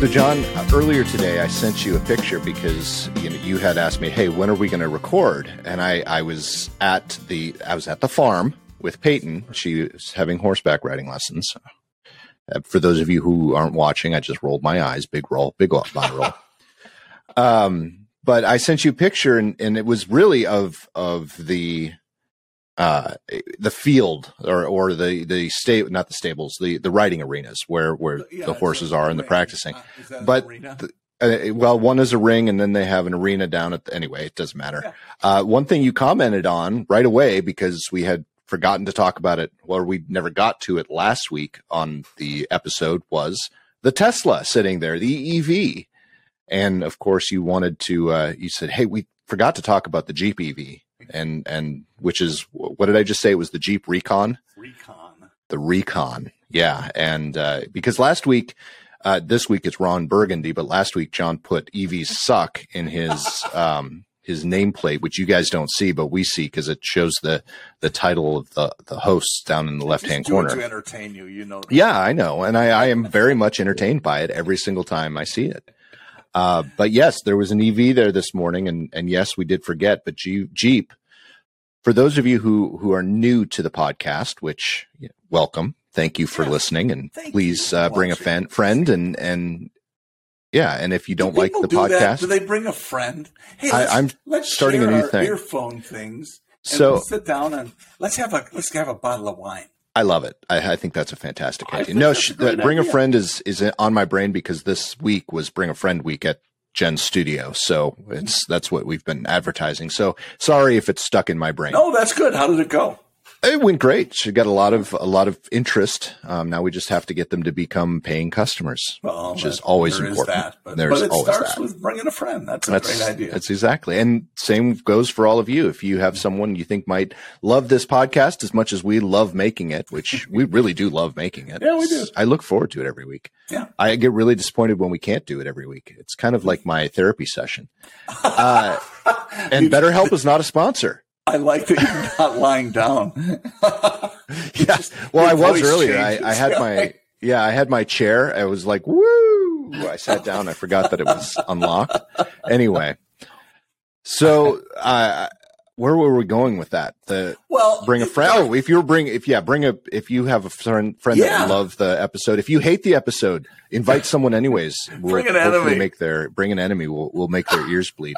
So, Jon, uh, earlier today I sent you a picture because you know you had asked me, "Hey, when are we going to record?" And I, I was at the I was at the farm with Peyton. She was having horseback riding lessons. Uh, for those of you who aren't watching, I just rolled my eyes, big roll, big roll, roll. um, but I sent you a picture, and, and it was really of of the uh, the field or or the the state not the stables the the riding arenas where where yeah, the horses are and the practicing. Uh, but the, uh, well one is a ring and then they have an arena down at the, anyway it doesn't matter. Yeah. uh, one thing you commented on right away because we had forgotten to talk about it or we never got to it last week on the episode was the tesla sitting there the ev and of course you wanted to uh, you said hey we forgot to talk about the jeep ev and and which is what did I just say? It was the Jeep Recon. Recon. The Recon. Yeah, and uh, because last week, uh, this week it's Ron Burgundy, but last week Jon put EVs suck in his um, his nameplate, which you guys don't see, but we see because it shows the the title of the the hosts down in the left hand corner to entertain you. You know. That. Yeah, I know, and I, I am very much entertained by it every single time I see it. Uh, but yes, there was an EV there this morning, and and yes, we did forget. But Jeep, for those of you who who are new to the podcast, which welcome, thank you for yeah, listening, and please uh, bring a fan, friend and and yeah, and if you don't do like the do podcast, that? do they bring a friend? Hey, I, am let's starting a new thing. Earphone things. so sit down and let's have a let's have a bottle of wine. I love it. I, I, think that's a fantastic idea. No, sh- a bring idea. a friend is is on my brain because this week was bring a friend week at Gen Studio, so it's that's what we've been advertising. So sorry if it's stuck in my brain. No, that's good. How did it go? It went great. She got a lot of a lot of interest. Um, now we just have to get them to become paying customers, well, which is always important. Is that, but, There's but it always starts that. with bringing a friend. That's a that's, great idea. That's exactly, and same goes for all of you. If you have someone you think might love this podcast as much as we love making it, which we really do love making it. Yeah, we do. I look forward to it every week. Yeah, I get really disappointed when we can't do it every week. It's kind of like my therapy session. Uh, and BetterHelp is not a sponsor. I like that you're not lying down. yeah. Well, I was earlier. I, I, had my yeah, I had my chair. I was like, woo! I sat down. I forgot that it was unlocked. Anyway, so uh, where were we going with that? The well, bring a friend. Oh, if you're bring if yeah, bring a if you have a friend friend yeah. that love the episode. If you hate the episode, invite someone anyways. We'll bring an enemy. Make their bring an enemy. We'll we'll make their ears bleed.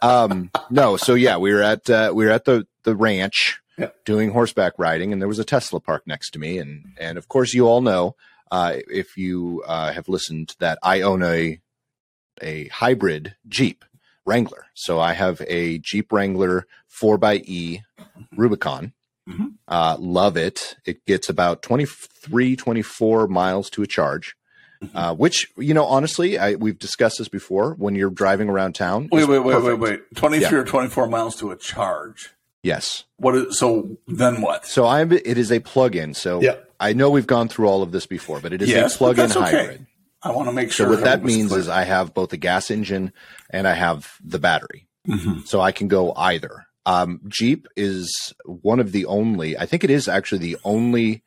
Um, no, so yeah, we were at uh, we were at the the ranch yeah. doing horseback riding, and there was a Tesla park next to me, and and of course you all know uh, if you uh, have listened that I own a a hybrid Jeep. Wrangler. So I have a Jeep Wrangler 4xE Rubicon. Mm-hmm. Uh, love it. It gets about 23, 24 miles to a charge. Mm-hmm. Uh, which you know, honestly, I, we've discussed this before. When you're driving around town, wait, wait, wait, perfect. wait, wait, twenty three yeah. or twenty four miles to a charge. Yes. What is so? Then what? So I'm. It is a plug-in. So yeah. I know we've gone through all of this before, but it is yes, a plug-in okay. hybrid. I want to make sure. So what that means clear. is I have both a gas engine and I have the battery, mm-hmm. so I can go either. Um, Jeep is one of the only. I think it is actually the only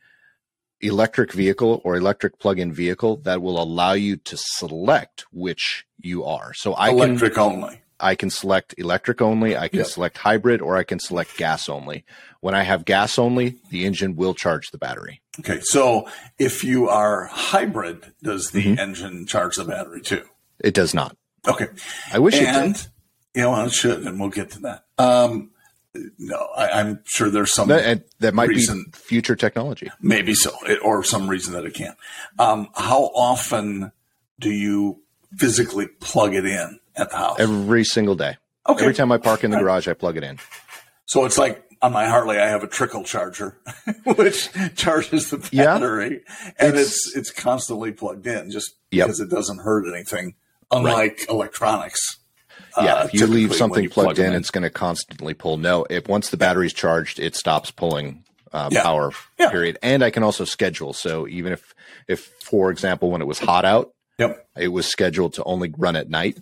electric vehicle or electric plug-in vehicle that will allow you to select which you are. So I electric can, only. I can select electric only, I can yep. select hybrid, or I can select gas only. When I have gas only, the engine will charge the battery. Okay, so if you are hybrid, does the mm-hmm. engine charge the battery too? It does not. Okay, I wish and, it did. You know, it should, and we'll get to that. Um, no, I, am sure there's some that, that might reason, be future technology. Maybe so, it, or some reason that it can't. Um, how often do you physically plug it in at the house? Every single day. Okay. Every time I park in the garage, I plug it in. So it's like on my Harley, I have a trickle charger, which charges the battery, yeah. and it's, it's, it's constantly plugged in, just yep. because it doesn't hurt anything. Unlike right. electronics. Yeah, uh, if you leave something you plugged in, in, it's going to constantly pull. No, if once the battery's charged, it stops pulling uh, yeah. power. Yeah. Period. And I can also schedule. So even if, if for example, when it was hot out, yep. it was scheduled to only run at night.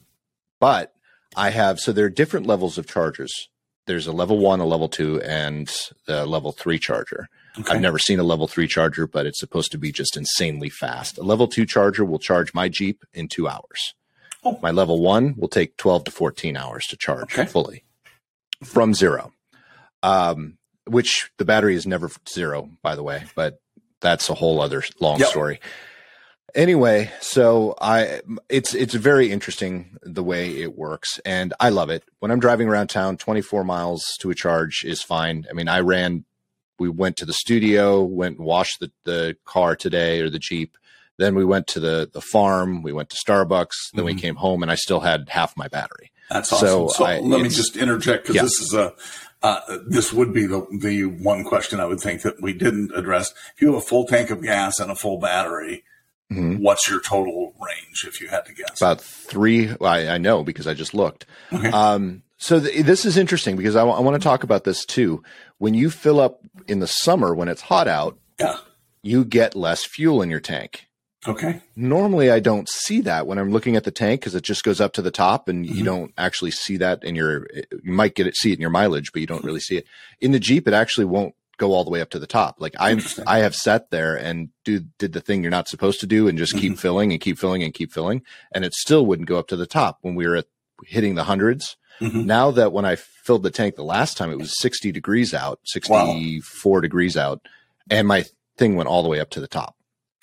But I have so there are different levels of chargers. there's a level one, a level two, and the level three charger. Okay. I've never seen a level three charger, but it's supposed to be just insanely fast. A level two charger will charge my Jeep in two hours. Oh. My level one will take 12 to 14 hours to charge okay. fully from zero. Um, which the battery is never zero, by the way, but that's a whole other long yep. story. Anyway, so I it's it's very interesting the way it works and I love it. When I'm driving around town, 24 miles to a charge is fine. I mean, I ran we went to the studio, went and washed the, the car today or the Jeep. Then we went to the the farm, we went to Starbucks, then mm-hmm. we came home and I still had half my battery. That's awesome. So, so I, let me just interject because yeah. this is a uh, this would be the the one question I would think that we didn't address. If you have a full tank of gas and a full battery, mm-hmm. what's your total range? If you had to guess, about three. I, I know because I just looked. Okay. Um, so th- this is interesting because I, w- I want to talk about this too. When you fill up in the summer when it's hot out, yeah. you get less fuel in your tank. Okay. Normally, I don't see that when I'm looking at the tank because it just goes up to the top, and mm-hmm. you don't actually see that in your. You might get it, see it in your mileage, but you don't really see it in the Jeep. It actually won't go all the way up to the top. Like I, I have sat there and do did the thing you're not supposed to do, and just keep mm-hmm. filling and keep filling and keep filling, and it still wouldn't go up to the top when we were at hitting the 100s mm-hmm. Now that when I filled the tank the last time, it was 60 degrees out, 64 wow. degrees out, and my thing went all the way up to the top.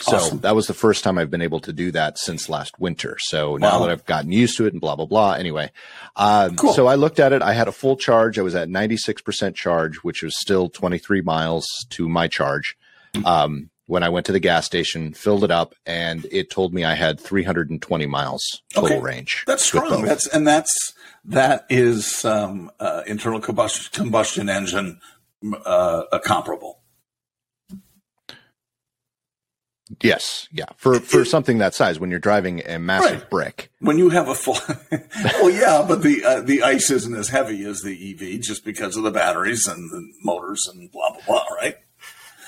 Awesome. So that was the first time I've been able to do that since last winter. So wow. now that I've gotten used to it and blah, blah, blah. Anyway, um, cool. so I looked at it. I had a full charge. I was at 96% charge, which was still 23 miles to my charge. Um, when I went to the gas station, filled it up, and it told me I had 320 miles total okay. range. That's strong. That's and that's that is um, uh, internal combustion, combustion engine uh, comparable. Yes, yeah. For for it, something that size, when you're driving a massive right. brick, when you have a full, well, yeah, but the uh, the ice isn't as heavy as the EV just because of the batteries and the motors and blah blah blah, right?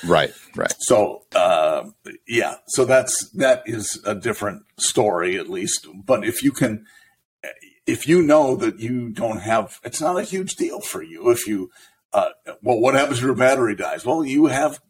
Right, right. So, uh, yeah, so that's that is a different story, at least. But if you can, if you know that you don't have, it's not a huge deal for you. If you, uh, well, what happens if your battery dies? Well, you have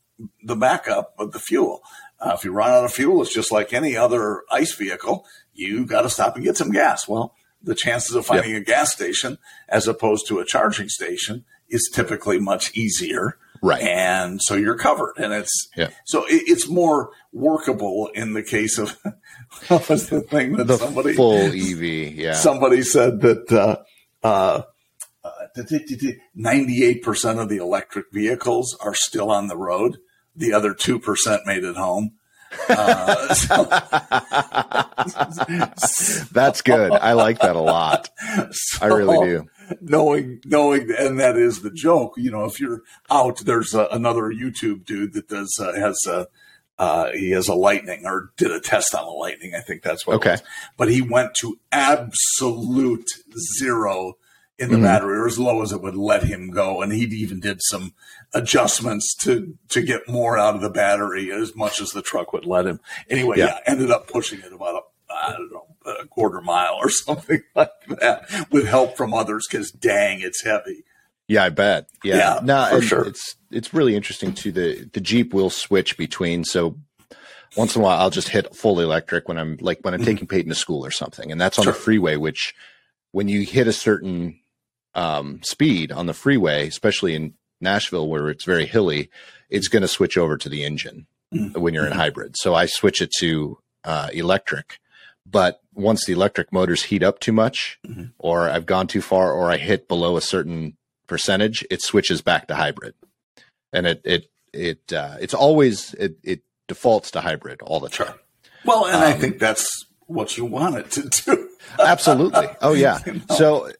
the backup of the fuel. Uh, if you run out of fuel, it's just like any other ICE vehicle. You got to stop and get some gas. Well, the chances of finding yep. a gas station as opposed to a charging station is typically much easier. Right. And so you're covered. And it's, yeah. so it, it's more workable in the case of, what was the thing that the somebody, full EV. Yeah. Somebody said that, uh, uh, 98% uh, of the electric vehicles are still on the road. The other 2% made it home. Uh, so, That's good. I like that a lot. So, I really do. Knowing, knowing, and that is the joke. You know, if you're out, there's a, another YouTube dude that does uh, has a uh, he has a lightning or did a test on a lightning. I think that's what. Okay. But he went to absolute zero in the mm-hmm. battery or as low as it would let him go. And he even did some adjustments to, to get more out of the battery as much as the truck would let him. Anyway, yeah, yeah ended up pushing it about a, I don't know, a quarter mile or something like that with help from others because dang, it's heavy. Yeah, I bet. Yeah, yeah no, for sure. It's it's really interesting too. The the Jeep will switch between so once in a while I'll just hit full electric when I'm like when I'm mm-hmm. taking Peyton to school or something, and that's on sure. the freeway. Which when you hit a certain um, speed on the freeway, especially in Nashville where it's very hilly, it's going to switch over to the engine mm-hmm. when you're in hybrid. So I switch it to uh, electric. But once the electric motors heat up too much, mm-hmm. or I've gone too far, or I hit below a certain percentage, it switches back to hybrid, and it it it uh, it's always it, it defaults to hybrid all the time. Well, and um, I think that's what you want it to do. absolutely. Oh yeah. You know? So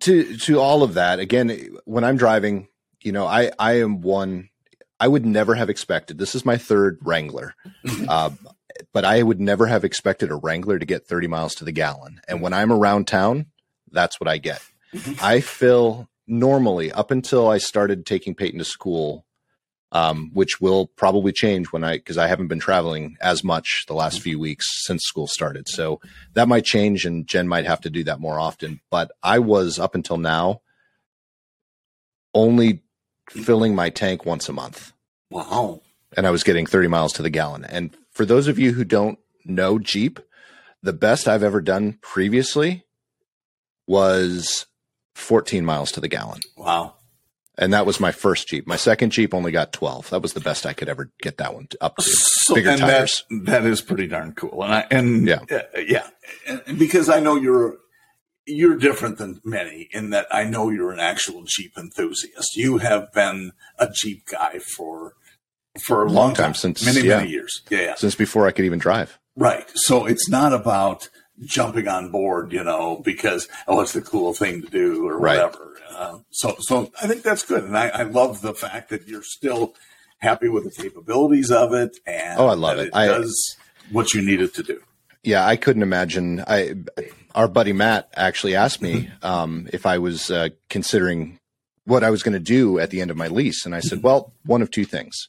to to all of that again when i'm driving you know i i am one i would never have expected this is my third wrangler uh, but i would never have expected a wrangler to get 30 miles to the gallon. And when i'm around town that's what i get. Mm-hmm. i fill normally up until i started taking peyton to school um, which will probably change when I because I haven't been traveling as much the last few weeks since school started. So that might change, and Jen might have to do that more often. But I was up until now only filling my tank once a month. Wow. And I was getting 30 miles to the gallon. And for those of you who don't know Jeep, the best I've ever done previously was 14 miles to the gallon. Wow. And that was my first Jeep. My second Jeep only got 12. That was the best I could ever get that one up to. So, Bigger tires. That, that is pretty darn cool. And I, and yeah, uh, yeah, and because I know you're, you're different than many in that I know you're an actual Jeep enthusiast. You have been a Jeep guy for, for a long, long time, time, since many, yeah, many years. Yeah, yeah. Since before I could even drive. Right. So it's not about jumping on board, you know, because, oh, it's the cool thing to do or right. whatever. Uh, so, so I think that's good, and I, I, love the fact that you're still happy with the capabilities of it, and oh, I love it. It I, does what you need it to do. Yeah, I couldn't imagine. I our buddy Matt actually asked me mm-hmm. um, if I was uh, considering what I was going to do at the end of my lease, and I said, mm-hmm. well, one of two things.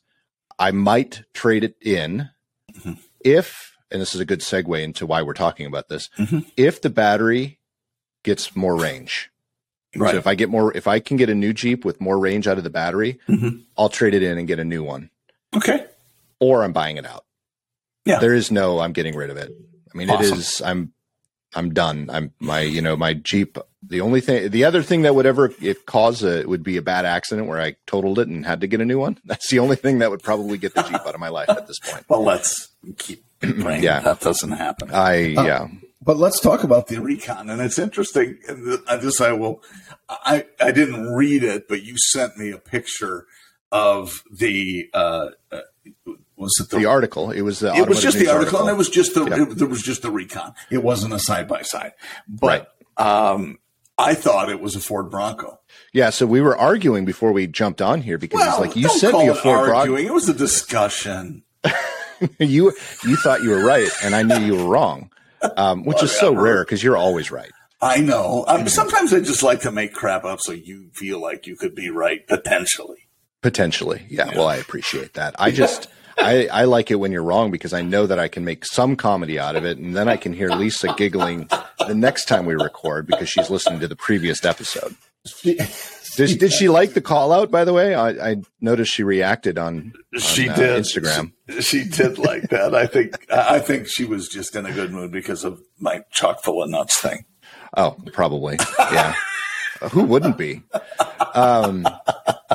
I might trade it in mm-hmm. if, and this is a good segue into why we're talking about this, mm-hmm. if the battery gets more range. Right. So if I get more, if I can get a new Jeep with more range out of the battery, mm-hmm. I'll trade it in and get a new one. Okay. Or I'm buying it out. Yeah. There is no, I'm getting rid of it. I mean, awesome. it is, I'm, I'm done. I'm my, you know, my Jeep. The only thing, the other thing that would ever it cause a, it would be a bad accident where I totaled it and had to get a new one. That's the only thing that would probably get the Jeep out of my life at this point. well, let's keep praying yeah. that doesn't happen. I, uh, yeah. But let's talk about the recon, and it's interesting. I just I will, I I didn't read it, but you sent me a picture of the. Uh, uh was it the, the, article? It was the. It was just the article, article, and it was just the. Yeah. It, there was just the recon. It wasn't a side by side, but right. um, I thought it was a Ford Bronco. Yeah, so we were arguing before we jumped on here because well, it's like you sent me a Ford Bronco. It was a discussion. you you thought you were right, and I knew you were wrong um, which is so rare because you're always right. I know. Um, sometimes I just like to make crap up so you feel like you could be right potentially. Potentially, yeah. yeah. Well, I appreciate that. I just. I, I like it when you're wrong because I know that I can make some comedy out of it, and then I can hear Lisa giggling the next time we record because she's listening to the previous episode. Did, did she like the call out? By the way, I, I noticed she reacted on, on she uh, did Instagram. She, she, did like that. I think I think she was just in a good mood because of my chock full of nuts thing. Oh, probably. Yeah. Who wouldn't be? Um,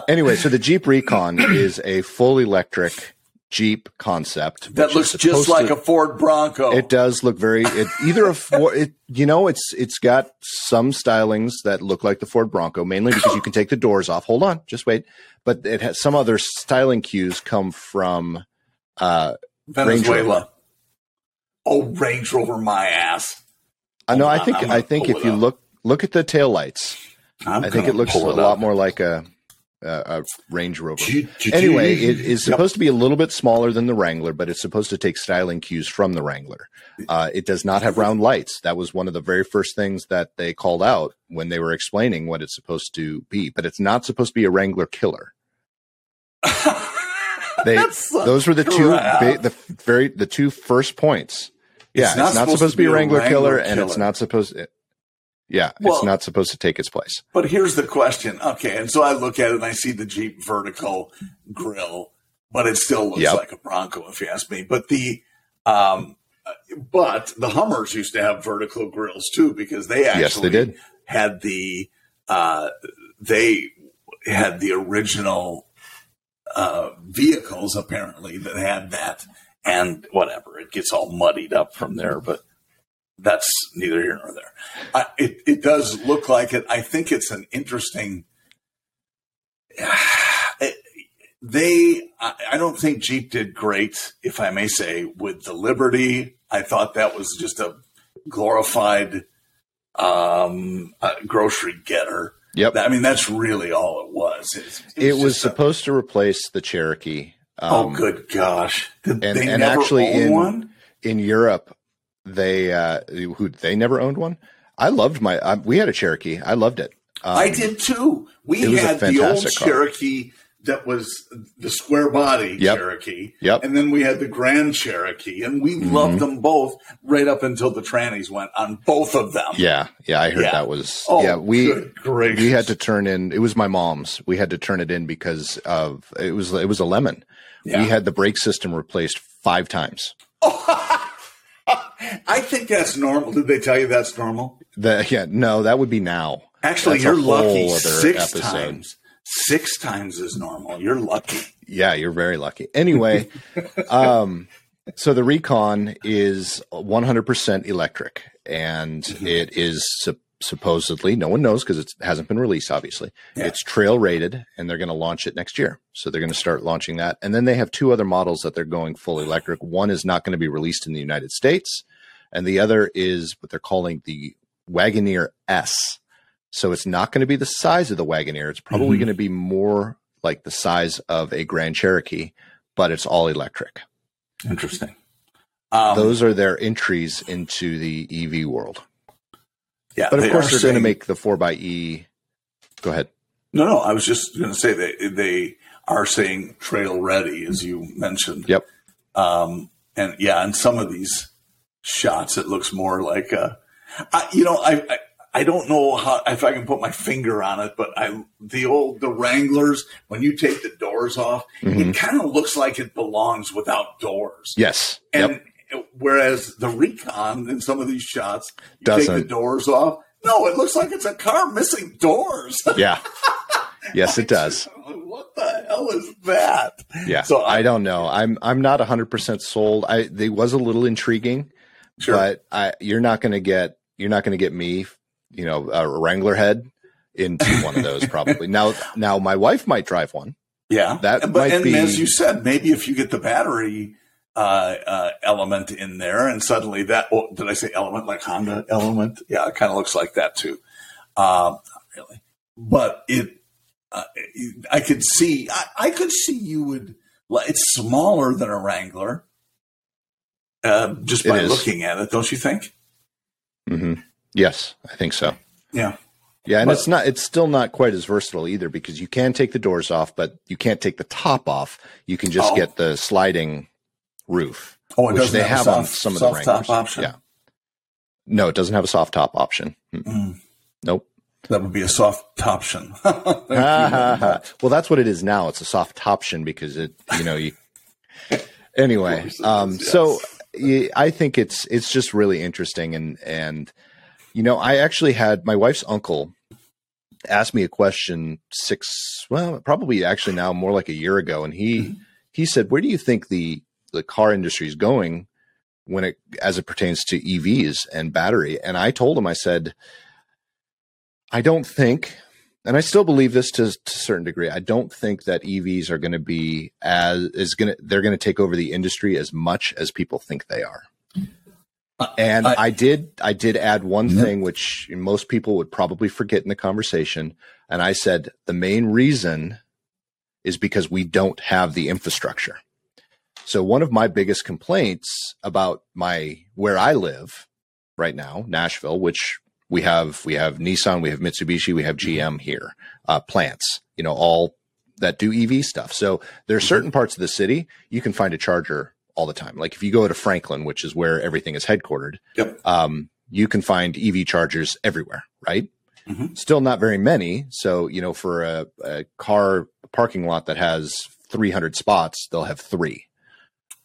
anyway, so the Jeep Recon is a full electric Jeep concept that looks just like to, a Ford Bronco. It does look very it, either a Ford. It, you know, it's it's got some stylings that look like the Ford Bronco, mainly because you can take the doors off. Hold on, just wait. But it has some other styling cues come from uh, Venezuela. Oh, Range Rover, my ass! I know. I think I think if you look look at the tail lights, I think it looks a lot more like a uh, a Range Rover. anyway, it is supposed to be a little bit smaller than the Wrangler, but it's supposed to take styling cues from the Wrangler. Uh, it does not have round lights. That was one of the very first things that they called out when they were explaining what it's supposed to be. But it's not supposed to be a Wrangler killer. they those were the two the very the two first points. Yeah, it's not, it's not supposed, supposed, to be a Wrangler, Wrangler killer, killer, and it's not supposed. Yeah, well, it's not supposed to take its place. But here's the question. Okay, and so I look at it and I see the Jeep vertical grill, but it still looks yep. like a Bronco if you ask me. But the um but the Hummers used to have vertical grills too because they actually yes, they did. had the uh they had the original uh vehicles apparently that had that and whatever it gets all muddied up from there but that's neither here nor there. I, it, it does look like it. I think it's an interesting. It, they, I, I don't think Jeep did great, if I may say, with the Liberty. I thought that was just a glorified um, grocery getter. Yep. I mean, that's really all it was. It, was, it was supposed a, to replace the Cherokee. Oh, um, oh, good gosh! Did and, and actually, in one? in Europe, they uh, who they never owned one. I loved my. Uh, we had a Cherokee. I loved it. Um, I did too. We had the old car. Cherokee that was the square body yep. Cherokee. Yep. And then we had the Grand Cherokee, and we mm-hmm. loved them both right up until the trannies went on both of them. Yeah, yeah, I heard yeah. that was. Oh, yeah, we we had to turn in. It was my mom's. We had to turn it in because of it was it was a lemon. Yeah. We had the brake system replaced five times. I think that's normal. Did they tell you that's normal? The, yeah, no, that would be now. Actually, that's you're lucky six episode. times. Six times is normal. You're lucky. Yeah, you're very lucky. Anyway, um, so the Recon is 100% electric, and mm-hmm. it is supposedly no one knows because it hasn't been released. Obviously, yeah. it's trail rated, and they're going to launch it next year. So they're going to start launching that, and then they have two other models that they're going full electric. One is not going to be released in the United States, and the other is what they're calling the Wagoneer S so it's not going to be the size of the Wagoneer. It's probably mm-hmm. going to be more like the size of a Grand Cherokee, but it's all electric. Interesting. Um, Those are their entries into the EV world. Yeah, but of course they're saying, going to make the four x E. Go ahead. No, no, I was just going to say that they are saying trail ready, as you mentioned. Yep. Um, and yeah, in some of these shots, it looks more like a. I, you know, I, I I don't know how if I can put my finger on it, but I the old the Wranglers when you take the doors off, mm-hmm. it kind of looks like it belongs without doors. Yes, and yep. Whereas the Recon in some of these shots, you Doesn't. take the doors off. No, it looks like it's a car missing doors. Yeah. Yes, it does. What the hell is that? Yeah. So I, I don't know. I'm I'm not 100 percent sold. I they was a little intriguing, sure. but I you're not going to get you're not going to get me you know, a Wrangler head into one of those probably. now, now my wife might drive one. Yeah, that but, might and be. As you said, maybe if you get the battery uh, uh, element in there, and suddenly that oh, did I say element like Honda element? Yeah, it kind of looks like that too. Um, not really, but it. Uh, I could see. I, I, could see you would. It's smaller than a Wrangler, uh, just by looking at it, don't you think? Mm-hmm. Yes, I think so. Yeah. Yeah, and but, it's not it's still not quite as versatile either because you can take the doors off, but you can't take the top off. You can just oh. get the sliding roof. Oh, it doesn't they have, have soft, on some of the Wranglers. option. Yeah. No, it doesn't have a soft top option. Mm. Nope. That would be a soft option. well, that's what it is now. It's a soft option because it, you know, you. Anyway, um, yes. so I think it's it's just really interesting and and you know, I actually had my wife's uncle ask me a question six, well, probably actually now more like a year ago, and he mm-hmm. he said, "Where do you think the the car industry is going when it as it pertains to EVs and battery?" And I told him, I said, "I don't think." And I still believe this to, to a certain degree. I don't think that EVs are going to be as is going to they're going to take over the industry as much as people think they are. And I, I, did I did add one thing which most people would probably forget in the conversation. And I said the main reason is because we don't have the infrastructure. So one of my biggest complaints about my where I live right now, Nashville, which we have we have Nissan, we have Mitsubishi, we have GM mm-hmm. here, uh, plants, you know, all that do EV stuff. So there are mm-hmm. certain parts of the city you can find a charger all the time. Like if you go to Franklin, which is where everything is headquartered, yep. um, you can find EV chargers everywhere, right? Mm-hmm. Still not very many. So, you know, for a, a, car parking lot that has 300 spots, they'll have three.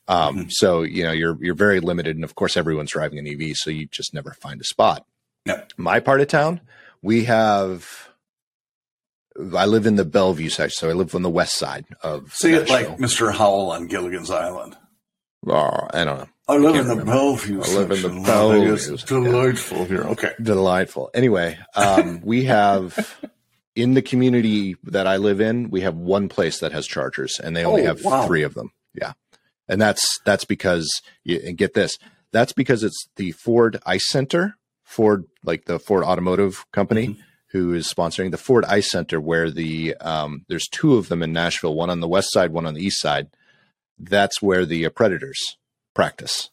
Um, mm-hmm. So, you know, you're, you're very limited. And of course, everyone's driving an EV. So you just never find a spot. Yep. My part of town, we have, I live in the Bellevue section. So I live on the west side of. See it like Mr. Howell on Gilligan's Island. Oh, I don't know. I live I in the remember. Bellevue. I live in the Bellevue. It's delightful yeah. here. Okay. Delightful. Anyway, um, we have in the community that I live in, we have one place that has chargers, and they only oh, have wow. three of them. Yeah, and that's that's because and get this, that's because it's the Ford Ice Center, Ford like the Ford Automotive Company. Mm-hmm. Who is sponsoring the Ford Ice Center? Where the um, there's two of them in Nashville, one on the west side, one on the east side that's where the uh, predators practice.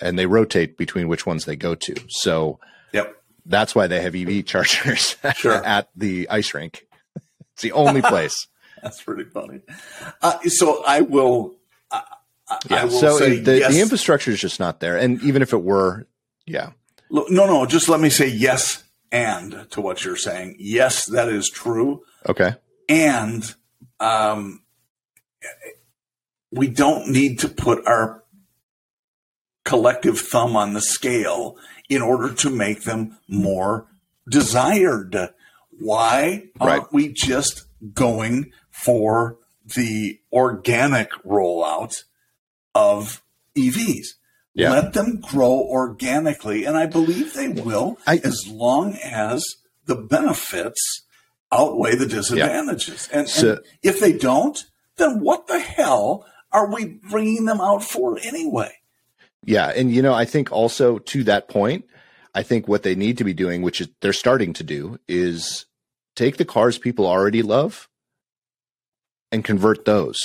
And they rotate between which ones they go to. So yep. that's why they have EV chargers sure. at the ice rink. It's the only place. That's pretty funny. Uh, so I will. Yeah. so the, yes. the infrastructure is just not there, and even if it were, yeah. No, no. Just let me say yes and to what you're saying. Yes, that is true. Okay. And um, we don't need to put our collective thumb on the scale in order to make them more desired. Why aren't right. we just going for the organic rollout of EVs? Yeah. Let them grow organically. And I believe they will I, as long as the benefits outweigh the disadvantages. Yeah. And, so, and if they don't, then what the hell are we bringing them out for anyway? Yeah. And, you know, I think also to that point, I think what they need to be doing, which is they're starting to do, is take the cars people already love and convert those.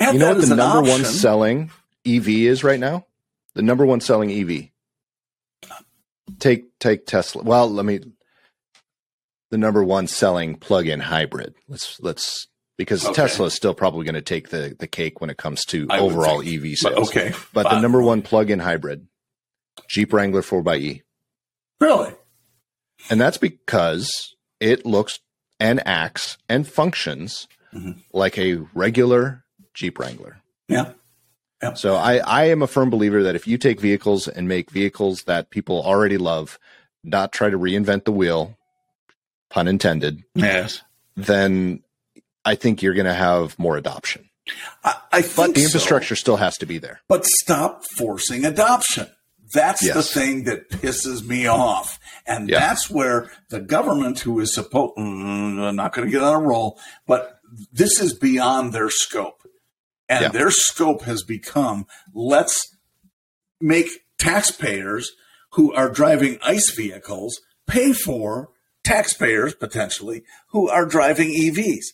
You know what the number option. one selling EV is right now? The number one selling EV. Take take Tesla. Well, let me the number one selling plug-in hybrid. Let's let's because okay. Tesla is still probably going to take the the cake when it comes to I overall EV sales. But, okay, but the number one plug-in hybrid, Jeep Wrangler 4xE. Really? And that's because it looks and acts and functions mm-hmm. like a regular Jeep Wrangler. Yeah. yeah. So I, I am a firm believer that if you take vehicles and make vehicles that people already love, not try to reinvent the wheel, pun intended. Yes. Then I think you're going to have more adoption. I, I but the infrastructure so. still has to be there. But stop forcing adoption. That's yes. the thing that pisses me off. And yeah. that's where the government, who is supposed, mm, not going to get on a roll, but this is beyond their scope. And yeah. their scope has become let's make taxpayers who are driving ICE vehicles pay for taxpayers potentially who are driving EVs.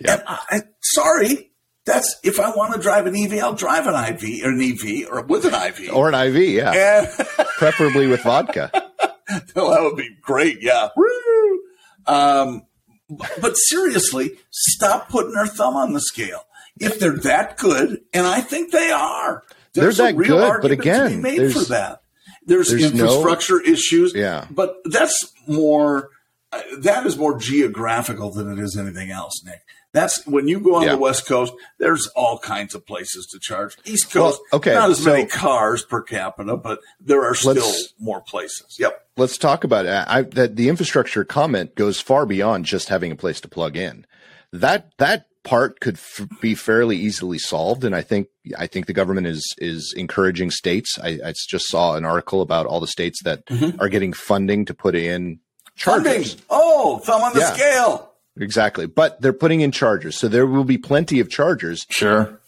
Yeah. I, sorry, that's if I want to drive an EV, I'll drive an IV or an EV or with an IV or an IV, yeah, and preferably with vodka. well, that would be great, yeah. Um, but seriously, stop putting our thumb on the scale. If they're that good, and I think they are, they're that good. But again, made for that. There's, there's infrastructure no, issues, yeah. But that's more. Uh, that is more geographical than it is anything else, Nick. That's when you go on yeah. the West Coast. There's all kinds of places to charge. East Coast, well, okay, not as so, many cars per capita, but there are still more places. Yep. Let's talk about it. I, that the infrastructure comment goes far beyond just having a place to plug in. That that part could f- be fairly easily solved, and I think I think the government is is encouraging states. I, I just saw an article about all the states that mm-hmm. are getting funding to put in chargers. Funding. Oh, thumb on the yeah. scale. Exactly. But they're putting in chargers. So there will be plenty of chargers. Sure.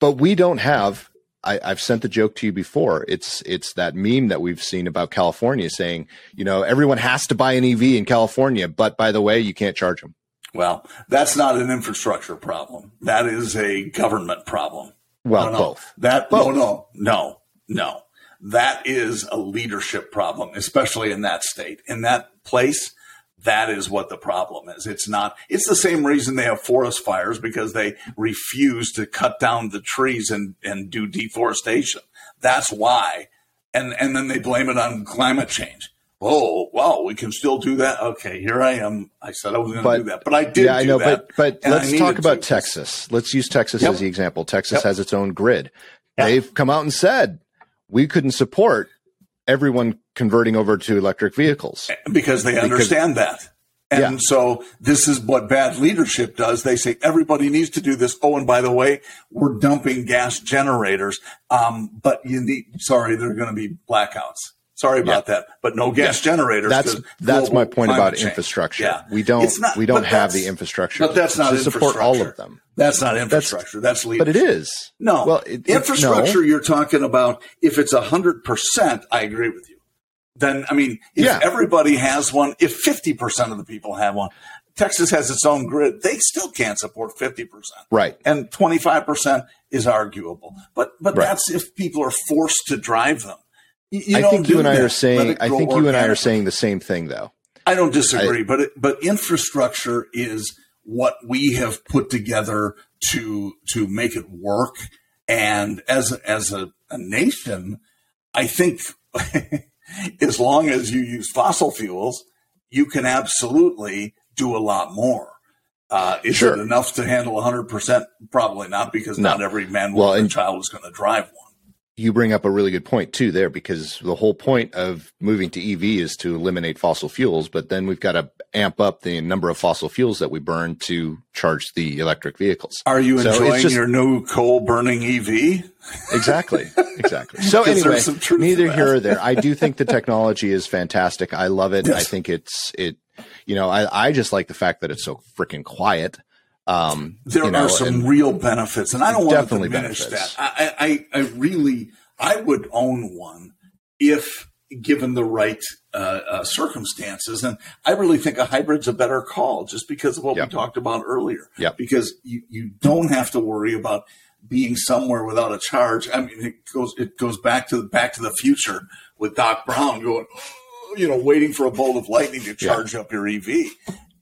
But we don't have I, have sent the joke to you before. It's it's that meme that we've seen about California saying, you know, everyone has to buy an EV in California, but by the way, you can't charge them. Well, that's not an infrastructure problem. That is a government problem. Well, no, both. That both. no, no, no, no. That is a leadership problem, especially in that state. In that place, that is what the problem is. It's not, it's the same reason they have forest fires because they refuse to cut down the trees and, and do deforestation. That's why. And, and then they blame it on climate change. Oh, well, we can still do that. Okay, here I am. I said I was going to do that, but I did. Yeah, I know. That, but but let's talk about to. Texas. Let's use Texas yep. as the example. Texas yep. has its own grid. Yep. They've come out and said we couldn't support everyone converting over to electric vehicles because they understand because, that. And yeah. so this is what bad leadership does. They say everybody needs to do this. Oh, and by the way, we're dumping gas generators. Um, but you need, sorry, there are going to be blackouts. Sorry about yeah. that, but no gas yeah. generators. That's that's my point about change. infrastructure. Yeah. We don't not, we don't have the infrastructure. But that's not to support all of them. That's not infrastructure. That's, that's leadership. But it is. No. Well, it, infrastructure. no. You're talking about if it's a hundred percent. I agree with you. Then I mean, if yeah. everybody has one, if fifty percent of the people have one, Texas has its own grid. They still can't support fifty percent. Right. And twenty five percent is arguable. But but right. that's if people are forced to drive them. You I think you and I are saying. I think you and I are saying the same thing, though. I don't disagree, I, but it, but infrastructure is what we have put together to to make it work. And as as a, a nation, I think as long as you use fossil fuels, you can absolutely do a lot more. Uh, is sure. it enough to handle 100%? Probably not, because no. not every man, woman, well, and child is going to drive one. You bring up a really good point too there, because the whole point of moving to EV is to eliminate fossil fuels, but then we've got to amp up the number of fossil fuels that we burn to charge the electric vehicles. Are you so enjoying just, your new coal burning EV? Exactly, exactly. So anyway, neither here or there. I do think the technology is fantastic. I love it. Yes. I think it's it you know, I, I just like the fact that it's so freaking quiet. Um, there you know, are some real benefits, and I don't want to diminish benefits. that. I, I, I really, I would own one if given the right uh, uh, circumstances. And I really think a hybrid's a better call just because of what yep. we talked about earlier. Yeah. Because you, you don't have to worry about being somewhere without a charge. I mean, it goes it goes back to the Back to the Future with Doc Brown going you know, waiting for a bolt of lightning to charge yeah. up your EV.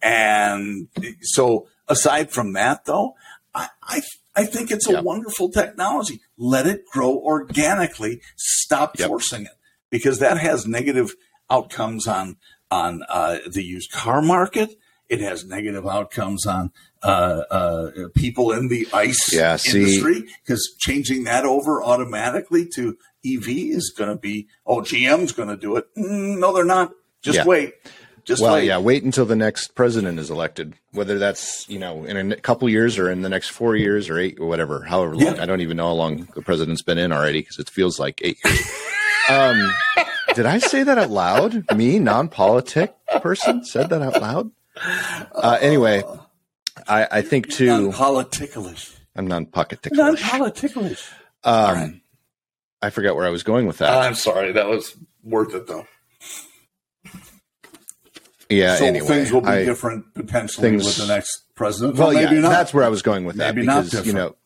And so aside from that though, I, I, I think it's a yep. wonderful technology. Let it grow organically. Stop yep. forcing it because that has negative outcomes on, on, uh, the used car market. It has negative outcomes on uh, uh, people in the ice yeah, industry because changing that over automatically to EV is going to be, oh, GM's going to do it. Mm, no, they're not. Just yeah. wait. Just well, wait. yeah, wait until the next president is elected, whether that's, you know, in a couple years or in the next four years or eight or whatever, however long. Yeah. I don't even know how long the president's been in already because it feels like eight years. um, did I say that out loud? Me, non politic person, said that out loud? Uh, anyway, I, I think too. Non politicalish. I'm non politicalish. Non politicalish. Um, I forgot where I was going with that. I'm sorry. That was worth it though. Yeah. So anyway, things will be I, different potentially things, with the next president. Well, yeah, not. that's where I was going with that maybe because you know,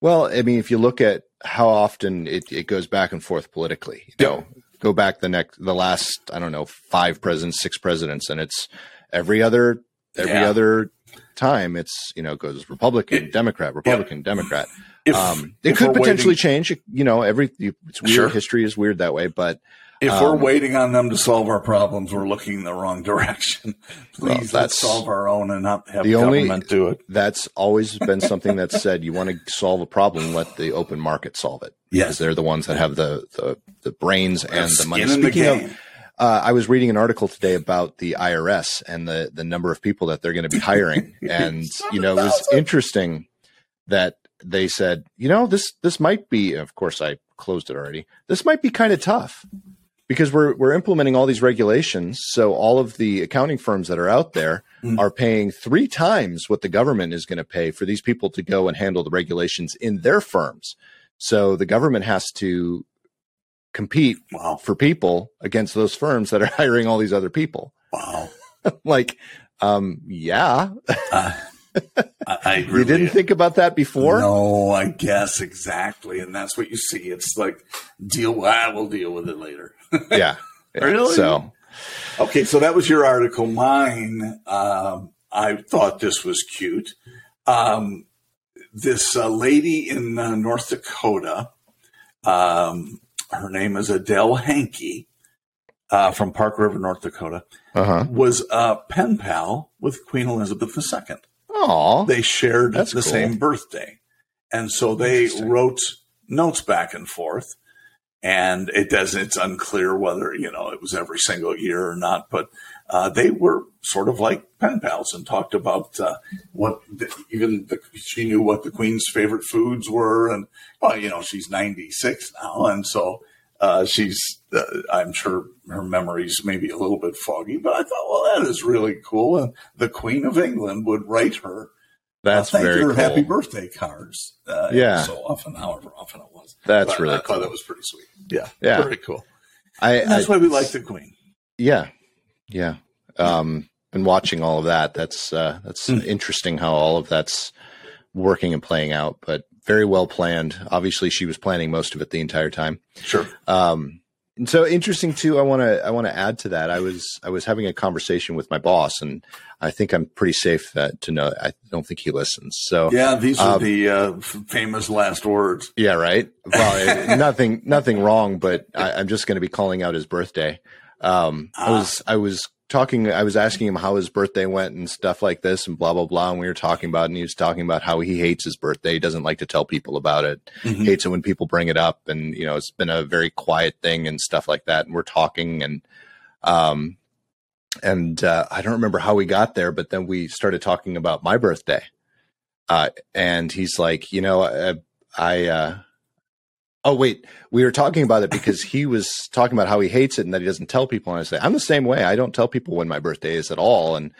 well, I mean, if you look at how often it, it goes back and forth politically, you know, go back the next, the last, I don't know, five presidents, six presidents, and it's every other, every yeah. other time it's you know goes Republican, it, Democrat, Republican, yeah. Democrat. If, um, it could potentially waiting, change. You know, every it's weird. Sure. History is weird that way, but if um, we're waiting on them to solve our problems, we're looking in the wrong direction. Please well, let's solve our own and not have the government only, do it. That's always been something that's said. You want to solve a problem, let the open market solve it. Yes, because they're the ones that have the the, the brains and the money. Speaking the of uh, I was reading an article today about the IRS and the the number of people that they're going to be hiring, and you know, it was interesting that they said, you know, this this might be. Of course, I closed it already. This might be kind of tough because we're we're implementing all these regulations. So all of the accounting firms that are out there mm. are paying three times what the government is going to pay for these people to go and handle the regulations in their firms. So the government has to compete wow. for people against those firms that are hiring all these other people. Wow. like, um, yeah. uh, I, you didn't think about that before? No, I guess exactly. And that's what you see. It's like deal. I will deal with it later. yeah. yeah. Really? So, okay. So that was your article. Mine. Um, I thought this was cute. Um, this uh, lady in uh, North Dakota, um, her name is Adele Hankey uh, from Park River, North Dakota, uh-huh. was a pen pal with Queen Elizabeth II. Oh, they shared the cool. same birthday, and so they wrote notes back and forth. And it does. It's unclear whether you know it was every single year or not, but uh, they were sort of like pen pals and talked about uh, what the, even the, she knew what the queen's favorite foods were, and well, you know, she's ninety six now, and so uh, she's uh, I'm sure her memories may be a little bit foggy, but I thought, well, that is really cool, and the Queen of England would write her. That's uh, thank very her cool. happy birthday cards. Uh, yeah, so often, however often it was. That's but really. I cool. thought that was pretty sweet. Yeah, yeah, very cool. I, that's I, why we like the Queen. Yeah, yeah. Um, and watching all of that, that's uh, that's mm. interesting how all of that's working and playing out. But very well planned. Obviously, she was planning most of it the entire time. Sure. Um, And so interesting too. I want to I want to add to that. I was I was having a conversation with my boss, and I think I'm pretty safe that, to know. I don't think he listens. So yeah, these are um, the uh, famous last words. Yeah, right. Well, nothing nothing wrong, but I, am just going to be calling out his birthday. Um, ah. I was I was talking, I was asking him how his birthday went and stuff like this and blah, blah, blah. And we were talking about, it and he was talking about how he hates his birthday. He doesn't like to tell people about it, mm-hmm. hates it when people bring it up. And, you know, it's been a very quiet thing and stuff like that. And we're talking and, um, and, uh, I don't remember how we got there, but then we started talking about my birthday. Uh, and he's like, you know, I, I uh, Oh wait, we were talking about it because he was talking about how he hates it and that he doesn't tell people. And I say I'm the same way. I don't tell people when my birthday is at all, and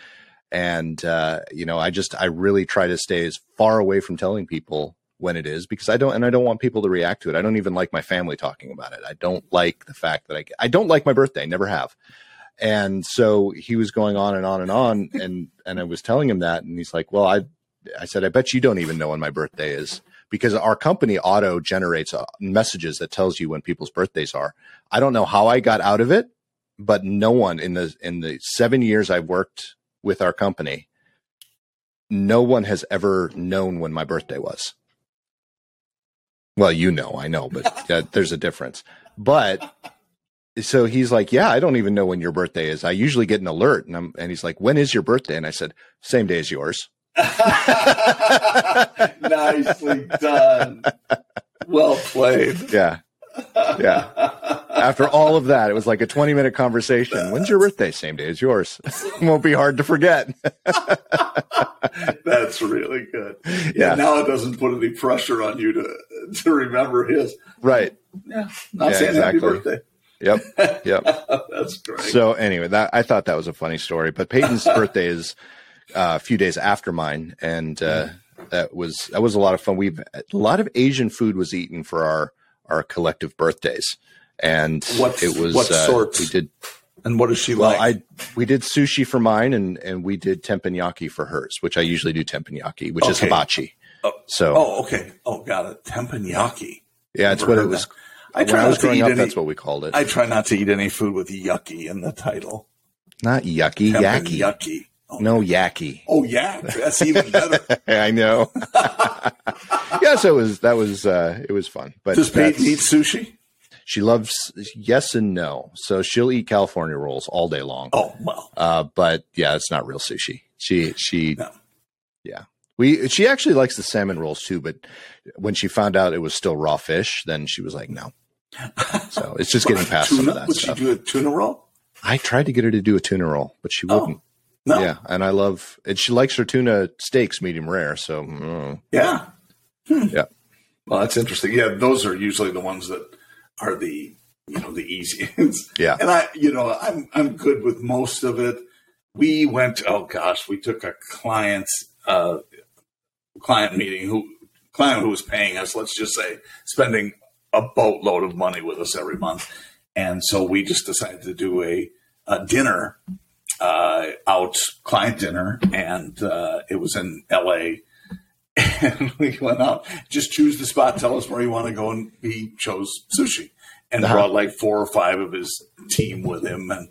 and uh, you know I just I really try to stay as far away from telling people when it is because I don't and I don't want people to react to it. I don't even like my family talking about it. I don't like the fact that I I don't like my birthday. Never have. And so he was going on and on and on, and and I was telling him that, and he's like, "Well, I," I said, "I bet you don't even know when my birthday is." Because our company auto generates uh, messages that tells you when people's birthdays are. I don't know how I got out of it, but no one in the in the 7 years I've worked with our company no one has ever known when my birthday was. Well, you know, I know, but there's a difference. But so he's like, "Yeah, I don't even know when your birthday is. I usually get an alert." And I'm and he's like, "When is your birthday?" And I said, "Same day as yours." Nicely done. Well played. Yeah. Yeah. After all of that, it was like a 20 minute conversation. When's your birthday? Same day as yours. Won't be hard to forget. That's really good. Yeah. Now it doesn't put any pressure on you to to remember his. Right. Yeah. Not yeah, saying exactly. happy birthday. Yep. Yep. That's great. So anyway, that I thought that was a funny story. But Peyton's birthday is a few days after mine, and uh, that was that was a lot of fun. We've a lot of Asian food was eaten for our our collective birthdays, and what it was what uh, sorts we did. And what is she well, like? I we did sushi for mine, and and we did teppanyaki for hers, which I usually do teppanyaki, which okay. is hibachi. Oh, so oh okay oh got it teppanyaki. Yeah, it's what it was. That. I try when I was growing up, any, that's what we called it. I try not to eat any food with yucky in the title. Not yucky, yucky. Yucky. Oh, no yaki. Oh yak. That's even better. I know. yeah, so it was that was uh it was fun. But does Peyton eat sushi? She loves yes and no. So she'll eat California rolls all day long. Oh well. Uh, but yeah, it's not real sushi. She she no. yeah. We she actually likes the salmon rolls too, but when she found out it was still raw fish, then she was like, no. So it's just getting past tuna? some of that Would stuff. she do a tuna roll? I tried to get her to do a tuna roll, but she wouldn't. No. Yeah, and I love and she likes her tuna steaks medium rare. So mm. yeah, hmm. yeah. Well, that's interesting. Yeah, those are usually the ones that are the you know the easiest. Yeah, and I you know I'm I'm good with most of it. We went. Oh gosh, we took a client uh, client meeting who client who was paying us. Let's just say spending a boatload of money with us every month, and so we just decided to do a, a dinner uh, out client dinner, and uh, it was in L.A. And we went out. Just choose the spot. Tell us where you want to go, and he chose sushi, and uh-huh. brought like four or five of his team with him, and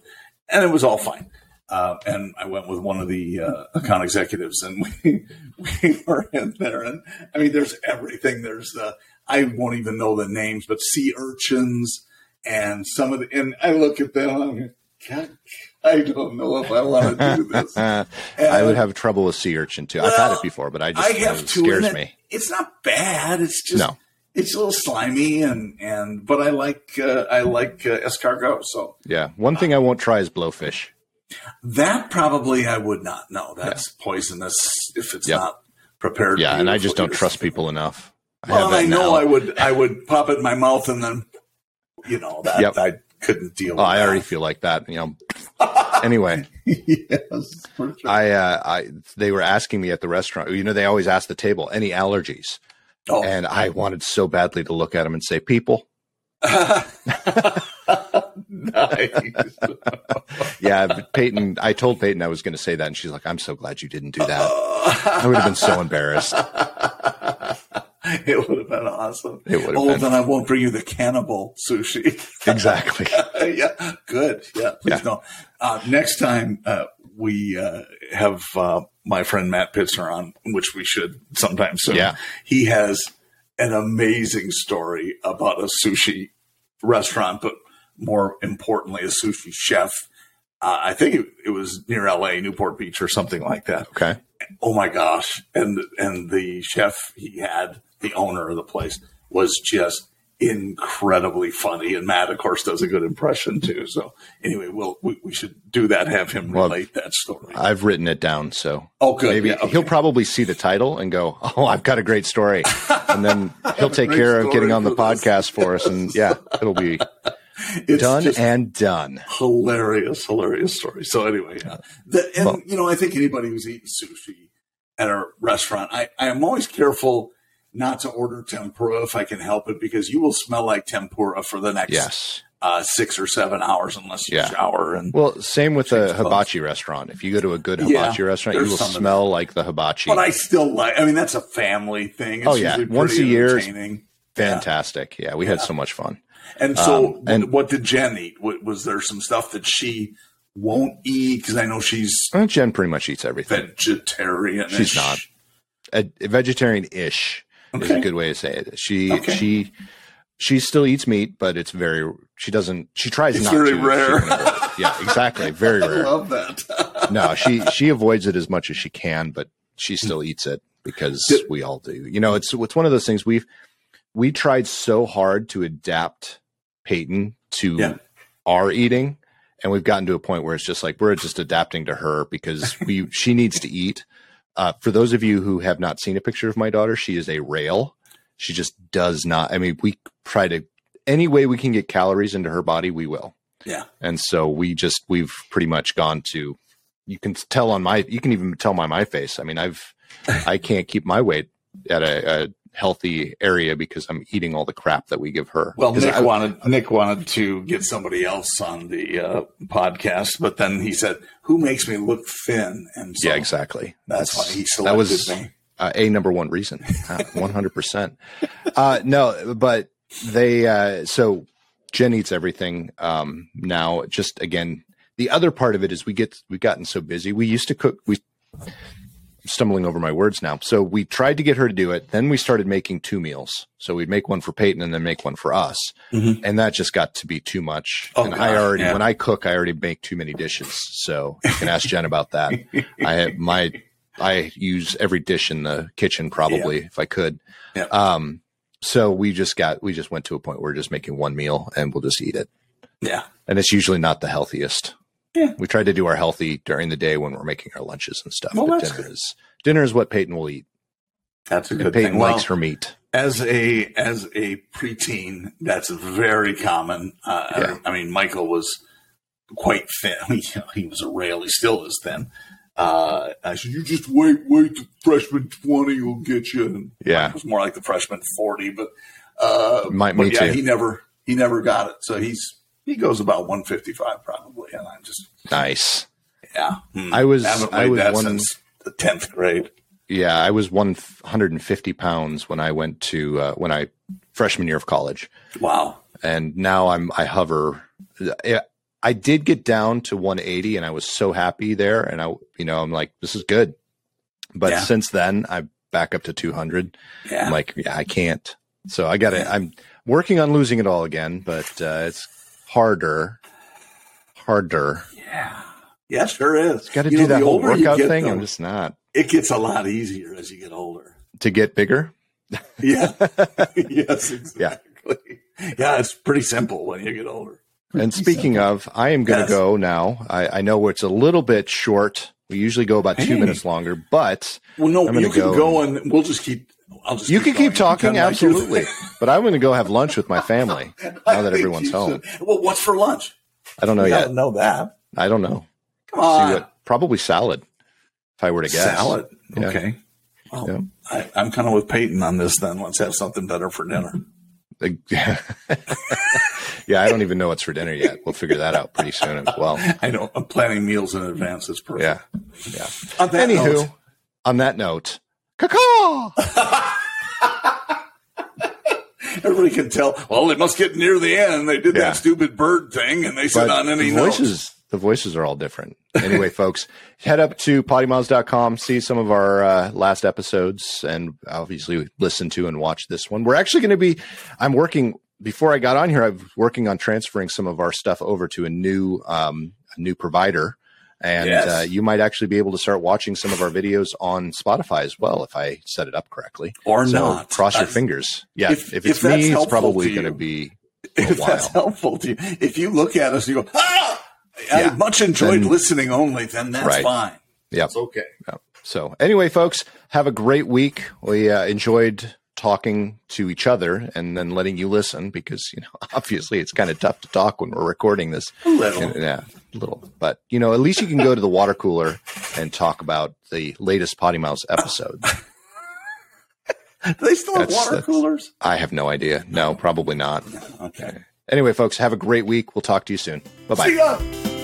and it was all fine. Uh, and I went with one of the uh, account executives, and we we were in there, and I mean, there's everything. There's the I won't even know the names, but sea urchins and some of the. And I look at them, I'm I don't know if I want to do this. I would have trouble with sea urchin too. Well, I've had it before, but I just I have it scares it, me. It's not bad. It's just no. It's a little slimy and and but I like uh, I like uh, escargot. So yeah, one thing I won't try is blowfish. That probably I would not. know. that's yeah. poisonous if it's yep. not prepared. Yeah, and I just don't trust people enough. I well, I know now. I would I would pop it in my mouth and then you know that yep. I couldn't deal. Oh, I that. already feel like that. You know, anyway, yes, sure. I, uh, I, they were asking me at the restaurant. You know, they always ask the table any allergies, oh. and I wanted so badly to look at them and say, "People." nice. yeah, Peyton. I told Peyton I was going to say that, and she's like, "I'm so glad you didn't do that. I would have been so embarrassed." it would have been awesome. It would have oh, been. then I won't bring you the cannibal sushi. exactly. yeah, good. Yeah, please yeah. don't. Uh, next time uh, we uh, have uh, my friend Matt Pitzner on, which we should sometime soon. Yeah, he has an amazing story about a sushi restaurant, but more importantly, a sushi chef. Uh, I think it, it was near LA, Newport Beach, or something like that. Okay oh my gosh. And, and the chef he had, the owner of the place, was just incredibly funny. And Matt, of course, does a good impression too. So anyway, we'll, we, we should do that, have him relate well, that story. I've written it down. So oh, good. Maybe yeah, okay. he'll probably see the title and go, Oh, I've got a great story. and then he'll take care of getting on the podcast for us. And yeah, it'll be it's done and done. Hilarious, hilarious story. So anyway, yeah. The, and well, you know, I think anybody who's eating sushi at a restaurant, I, I am always careful not to order tempura if I can help it because you will smell like tempura for the next yes. Uh, six or seven hours unless you yeah. shower. And well, same with a hibachi clothes. restaurant. If you go to a good hibachi yeah, restaurant, you will smell like the hibachi. But I still like. I mean, that's a family thing. It's oh yeah, once a year, fantastic. Yeah, we yeah. had so much fun. And so, um, and what did Jen eat? Was there some stuff that she won't eat? Because I know she's Jen pretty much eats everything. Vegetarian. She's not a, a vegetarian-ish okay. is a good way to say it. She okay. she she still eats meat, but it's very she doesn't she tries it's not very to. rare. yeah, exactly. Very rare. I love that. no, she she avoids it as much as she can, but she still eats it because we all do. You know, it's it's one of those things we've we tried so hard to adapt Peyton to yeah. our eating, and we've gotten to a point where it's just like we're just adapting to her because we she needs to eat. Uh, for those of you who have not seen a picture of my daughter, she is a rail. She just does not. I mean, we try to any way we can get calories into her body, we will. Yeah. And so we just we've pretty much gone to. You can tell on my. You can even tell by my face. I mean, I've I can't keep my weight at a, a healthy area because I'm eating all the crap that we give her. Well, Nick I, wanted Nick wanted to get somebody else on the uh, podcast, but then he said, "Who makes me look thin?" And so yeah, exactly. That's, that's why he selected that was, me. Uh, a number one reason, one hundred percent. Uh, no, but they uh, so Jen eats everything um, now. Just again, the other part of it is we get we've gotten so busy. We used to cook. We stumbling over my words now. So we tried to get her to do it. Then we started making two meals. So we'd make one for Peyton and then make one for us. Mm-hmm. And that just got to be too much. Oh, and God, I already, yeah. when I cook, I already make too many dishes. So you can ask Jen about that. I have my, I use every dish in the kitchen probably yeah. if I could. Yeah. Um, so we just got, we just went to a point where we're just making one meal and we'll just eat it. Yeah. And it's usually not the healthiest. Yeah. We try to do our healthy during the day when we're making our lunches and stuff. Well, but dinner good. is dinner is what Peyton will eat. That's a good thing. Peyton thing. likes well, her meat. As a as a preteen, that's very common. Uh, yeah. I, I, mean, Michael was quite thin. He, he was a rail. He still is thin. Uh, I said, "You just wait, wait. The freshman twenty will get you." And yeah, it was more like the freshman forty, but uh, Might, but me yeah, too. he never he never got it. So he's he goes about 155 probably, and I'm just nice. Yeah, hmm. I was I was one since the tenth grade. Yeah, I was 150 pounds when I went to uh, when I freshman year of college. Wow. And now I'm I hover. I did get down to 180, and I was so happy there. And I, you know, I'm like, this is good. But yeah. since then, I'm back up to 200. Yeah. I'm like, yeah, I can't. So I got to. Yeah. I'm working on losing it all again, but uh, it's harder, harder. Yeah. Yeah, sure is. Got to do know, that whole workout get, thing. Though, I'm just not. It gets a lot easier as you get older. To get bigger? Yeah. yes, exactly. Yeah. yeah, it's pretty simple when you get older. Pretty and speaking simple. of, I am going to yes. go now. I, I know it's a little bit short. We usually go about two hey. minutes longer, but well, no, you can go, go and we'll just keep I'll just you can keep talking, absolutely. but I'm going to go have lunch with my family now that everyone's home. Well, what's for lunch? I don't know yet. Know that? I don't know. Come on. What, probably salad. If I were to guess, salad. Yeah. Okay. Well, yeah. I, I'm kind of with Peyton on this. Then let's have something better for dinner. yeah, I don't even know what's for dinner yet. We'll figure that out pretty soon as well. I know. I'm planning meals in advance. It's perfect. Yeah, yeah. On Anywho, note, on that note, caw everybody can tell. Well, they must get near the end. They did yeah. that stupid bird thing, and they said on any the voices. Notes. The voices are all different. Anyway, folks, head up to poddimouths.com, see some of our uh, last episodes, and obviously listen to and watch this one. We're actually going to be. I'm working before I got on here. I'm working on transferring some of our stuff over to a new um, a new provider and yes. uh, you might actually be able to start watching some of our videos on Spotify as well if I set it up correctly. Or so not. Cross your fingers. Yeah, if, if it's if me, it's probably going to be. if while. that's helpful to you, if you look at us, and you go, ah, I yeah. much enjoyed then, listening only. Then that's right. fine. Yeah, it's okay. Yep. So anyway, folks, have a great week. We uh, enjoyed talking to each other and then letting you listen because you know obviously it's kind of tough to talk when we're recording this. A little, yeah, a little. But you know, at least you can go to the water cooler and talk about the latest PoddiMouths episode. Do they still have water coolers? I have no idea. No, probably not. Okay. Anyway, folks, have a great week. We'll talk to you soon. Bye bye.